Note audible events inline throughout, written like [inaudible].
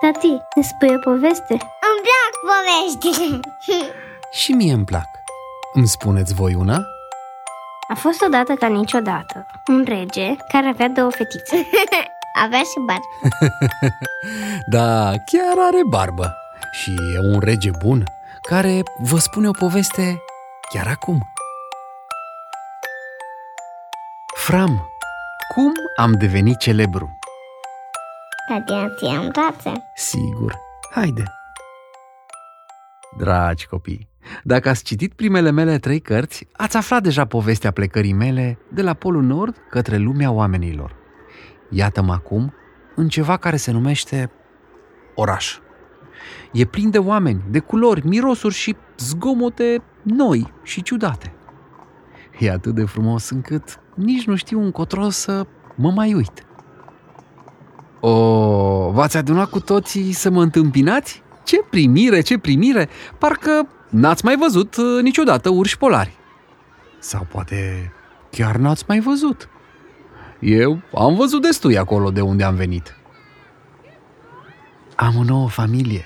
Tati, ne spui o poveste? Îmi plac poveștile Și mie îmi plac. Îmi spuneți voi una? A fost odată ca niciodată un rege care avea două fetițe. [laughs] Avea și bar [laughs] Da, chiar are barbă. Și e un rege bun care vă spune o poveste chiar acum. Fram, cum am devenit celebru? Tati, ți-am tațe Sigur, haide! Dragi copii, dacă ați citit primele mele trei cărți, ați aflat deja povestea plecării mele de la Polul Nord către lumea oamenilor. Iată-mă acum în ceva care se numește oraș. E plin de oameni, de culori, mirosuri și zgomote noi și ciudate. E atât de frumos încât nici nu știu încotro să mă mai uit. O, v-ați adunat cu toții să mă întâmpinați? Ce primire, ce primire! Parcă n-ați mai văzut uh, niciodată urși polari. Sau poate chiar n-ați mai văzut. Eu am văzut destui acolo de unde am venit. Am o nouă familie.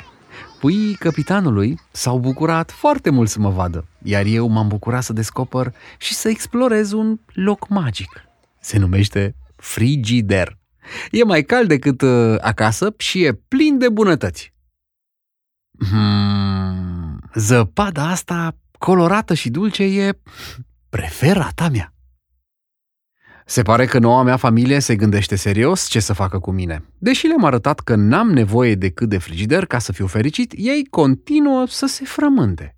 Puii capitanului s-au bucurat foarte mult să mă vadă, iar eu m-am bucurat să descoper și să explorez un loc magic. Se numește Frigider. E mai cald decât uh, acasă și e plin de bunătăți. Hmm, zăpada asta colorată și dulce e preferata mea. Se pare că noua mea familie se gândește serios ce să facă cu mine. Deși le-am arătat că n-am nevoie decât de frigider ca să fiu fericit, ei continuă să se frământe.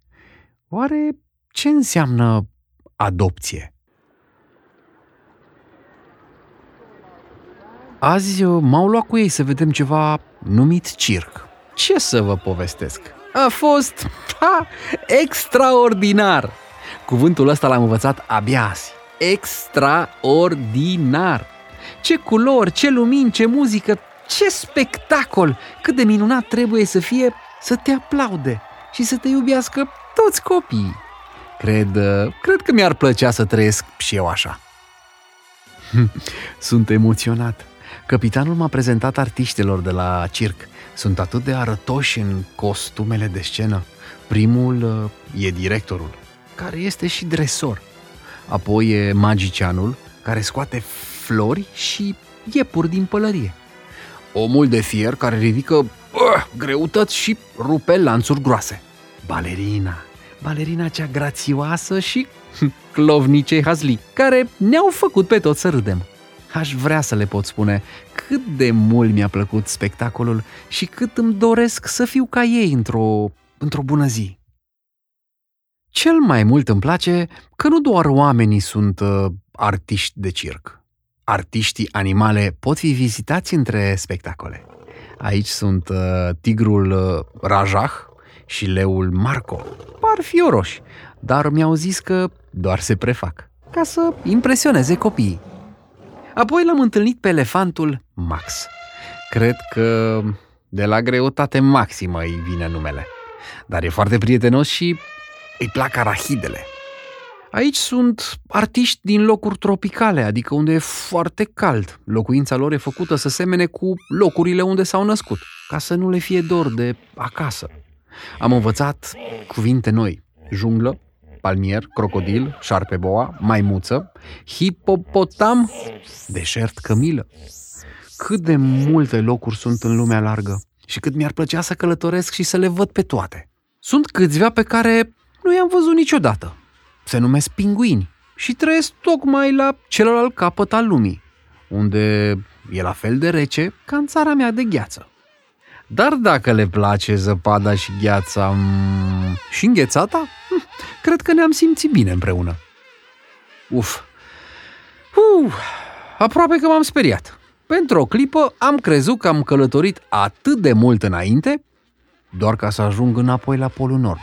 Oare ce înseamnă adopție? Azi uh, m-au luat cu ei să vedem ceva numit circ. Ce să vă povestesc? A fost ha, extraordinar! Cuvântul ăsta l-am învățat abia azi. Extraordinar! Ce culori, ce lumini, ce muzică, ce spectacol! Cât de minunat trebuie să fie să te aplaude și să te iubească toți copiii. Cred, uh, cred că mi-ar plăcea să trăiesc și eu așa. [laughs] Sunt emoționat. Capitanul m-a prezentat artiștilor de la circ. Sunt atât de arătoși în costumele de scenă. Primul uh, e directorul, care este și dresor. Apoi e magicianul, care scoate flori și iepuri din pălărie. Omul de fier care ridică uh, greutăți și rupe lanțuri groase. Balerina, balerina cea grațioasă și clovnicei hazli, care ne-au făcut pe toți să râdem. Aș vrea să le pot spune cât de mult mi-a plăcut spectacolul și cât îmi doresc să fiu ca ei într-o, într-o bună zi. Cel mai mult îmi place că nu doar oamenii sunt uh, artiști de circ. Artiștii animale pot fi vizitați între spectacole. Aici sunt uh, tigrul uh, Rajah și leul Marco. Par fioroși, dar mi-au zis că doar se prefac, ca să impresioneze copiii. Apoi l-am întâlnit pe elefantul Max. Cred că de la greutate maximă îi vine numele. Dar e foarte prietenos și îi plac arahidele. Aici sunt artiști din locuri tropicale, adică unde e foarte cald. Locuința lor e făcută să semene cu locurile unde s-au născut, ca să nu le fie dor de acasă. Am învățat cuvinte noi. Junglă, palmier, crocodil, șarpeboa, maimuță, hipopotam, deșert cămilă. Cât de multe locuri sunt în lumea largă și cât mi-ar plăcea să călătoresc și să le văd pe toate. Sunt câțiva pe care nu i-am văzut niciodată. Se numesc pinguini și trăiesc tocmai la celălalt capăt al lumii, unde e la fel de rece ca în țara mea de gheață. Dar dacă le place zăpada și gheața mm, și înghețata, hm, cred că ne-am simțit bine împreună. Uf! Uf! Aproape că m-am speriat. Pentru o clipă am crezut că am călătorit atât de mult înainte, doar ca să ajung înapoi la Polul Nord.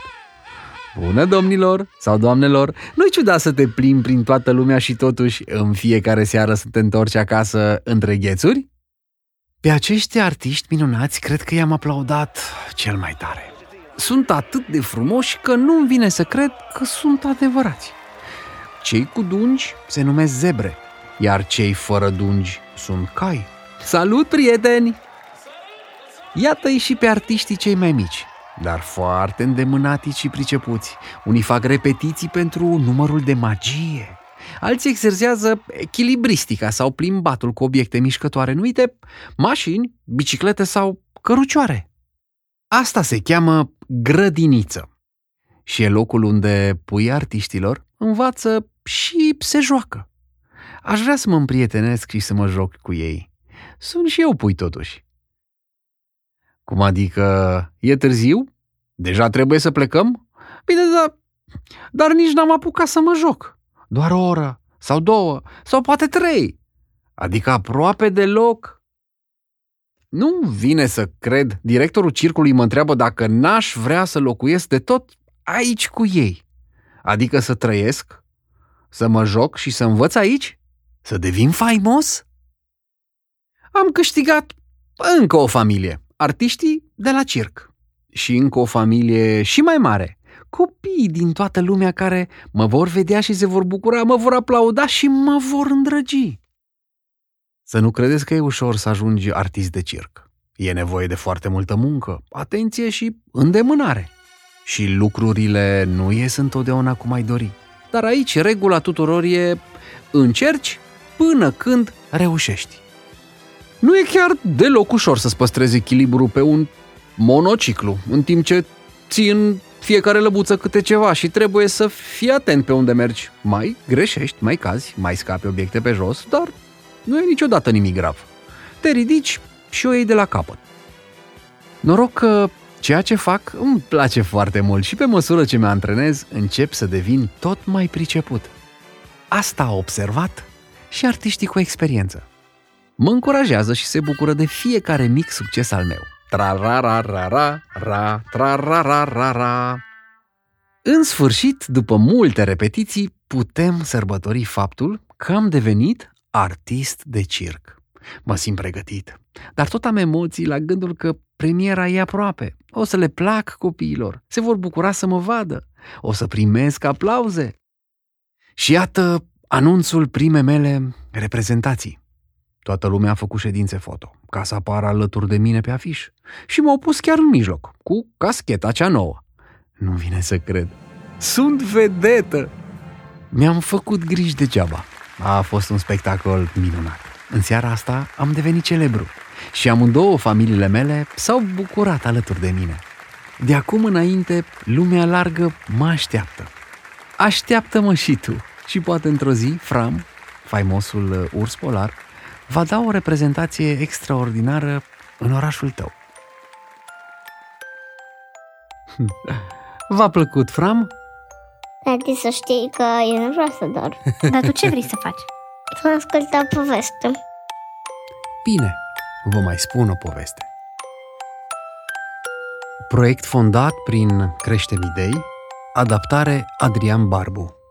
Bună, domnilor sau doamnelor! Nu-i ciudat să te plimbi prin toată lumea și totuși în fiecare seară să te întorci acasă între ghețuri? Pe acești artiști minunați cred că i-am aplaudat cel mai tare. Sunt atât de frumoși că nu-mi vine să cred că sunt adevărați. Cei cu dungi se numesc zebre, iar cei fără dungi sunt cai. Salut, prieteni! Iată-i și pe artiștii cei mai mici, dar foarte îndemânatici și pricepuți. Unii fac repetiții pentru numărul de magie, alții exersează echilibristica sau plimbatul cu obiecte mișcătoare numite mașini, biciclete sau cărucioare. Asta se cheamă grădiniță și e locul unde pui artiștilor învață și se joacă. Aș vrea să mă împrietenesc și să mă joc cu ei. Sunt și eu pui totuși. Cum adică e târziu? Deja trebuie să plecăm? Bine, dar, dar nici n-am apucat să mă joc. Doar o oră, sau două, sau poate trei. Adică aproape deloc. Nu vine să cred. Directorul circului mă întreabă dacă n-aș vrea să locuiesc de tot aici cu ei. Adică să trăiesc, să mă joc și să învăț aici? Să devin faimos? Am câștigat încă o familie, artiștii de la circ. Și încă o familie și mai mare, copii din toată lumea care mă vor vedea și se vor bucura, mă vor aplauda și mă vor îndrăgi. Să nu credeți că e ușor să ajungi artist de circ. E nevoie de foarte multă muncă, atenție și îndemânare. Și lucrurile nu ies întotdeauna cum ai dori. Dar aici regula tuturor e încerci până când reușești. Nu e chiar deloc ușor să-ți păstrezi echilibru pe un monociclu, în timp ce ții în fiecare lăbuță câte ceva și trebuie să fii atent pe unde mergi. Mai greșești, mai cazi, mai scapi obiecte pe jos, dar nu e niciodată nimic grav. Te ridici și o iei de la capăt. Noroc că ceea ce fac îmi place foarte mult și pe măsură ce mă antrenez, încep să devin tot mai priceput. Asta a observat și artiștii cu experiență. Mă încurajează și se bucură de fiecare mic succes al meu. Tra-ra-ra-ra-ra, tra-ra-ra-ra-ra. În sfârșit, după multe repetiții, putem sărbători faptul că am devenit artist de circ. Mă simt pregătit, dar tot am emoții la gândul că premiera e aproape. O să le plac copiilor, se vor bucura să mă vadă, o să primesc aplauze. Și iată anunțul prime mele reprezentații. Toată lumea a făcut ședințe foto, ca să apară alături de mine pe afiș. Și m-au pus chiar în mijloc, cu cascheta cea nouă. Nu vine să cred. Sunt vedetă! Mi-am făcut griji degeaba. A fost un spectacol minunat. În seara asta am devenit celebru și amândouă familiile mele s-au bucurat alături de mine. De acum înainte, lumea largă mă așteaptă. Așteaptă-mă și tu. Și poate într-o zi, Fram, faimosul urs polar, va da o reprezentație extraordinară în orașul tău. V-a plăcut, Fram? Tati, să știi că eu nu vreau să dor. [laughs] Dar tu ce vrei să faci? Să ascult o poveste. Bine, vă mai spun o poveste. Proiect fondat prin Creștem Idei, adaptare Adrian Barbu.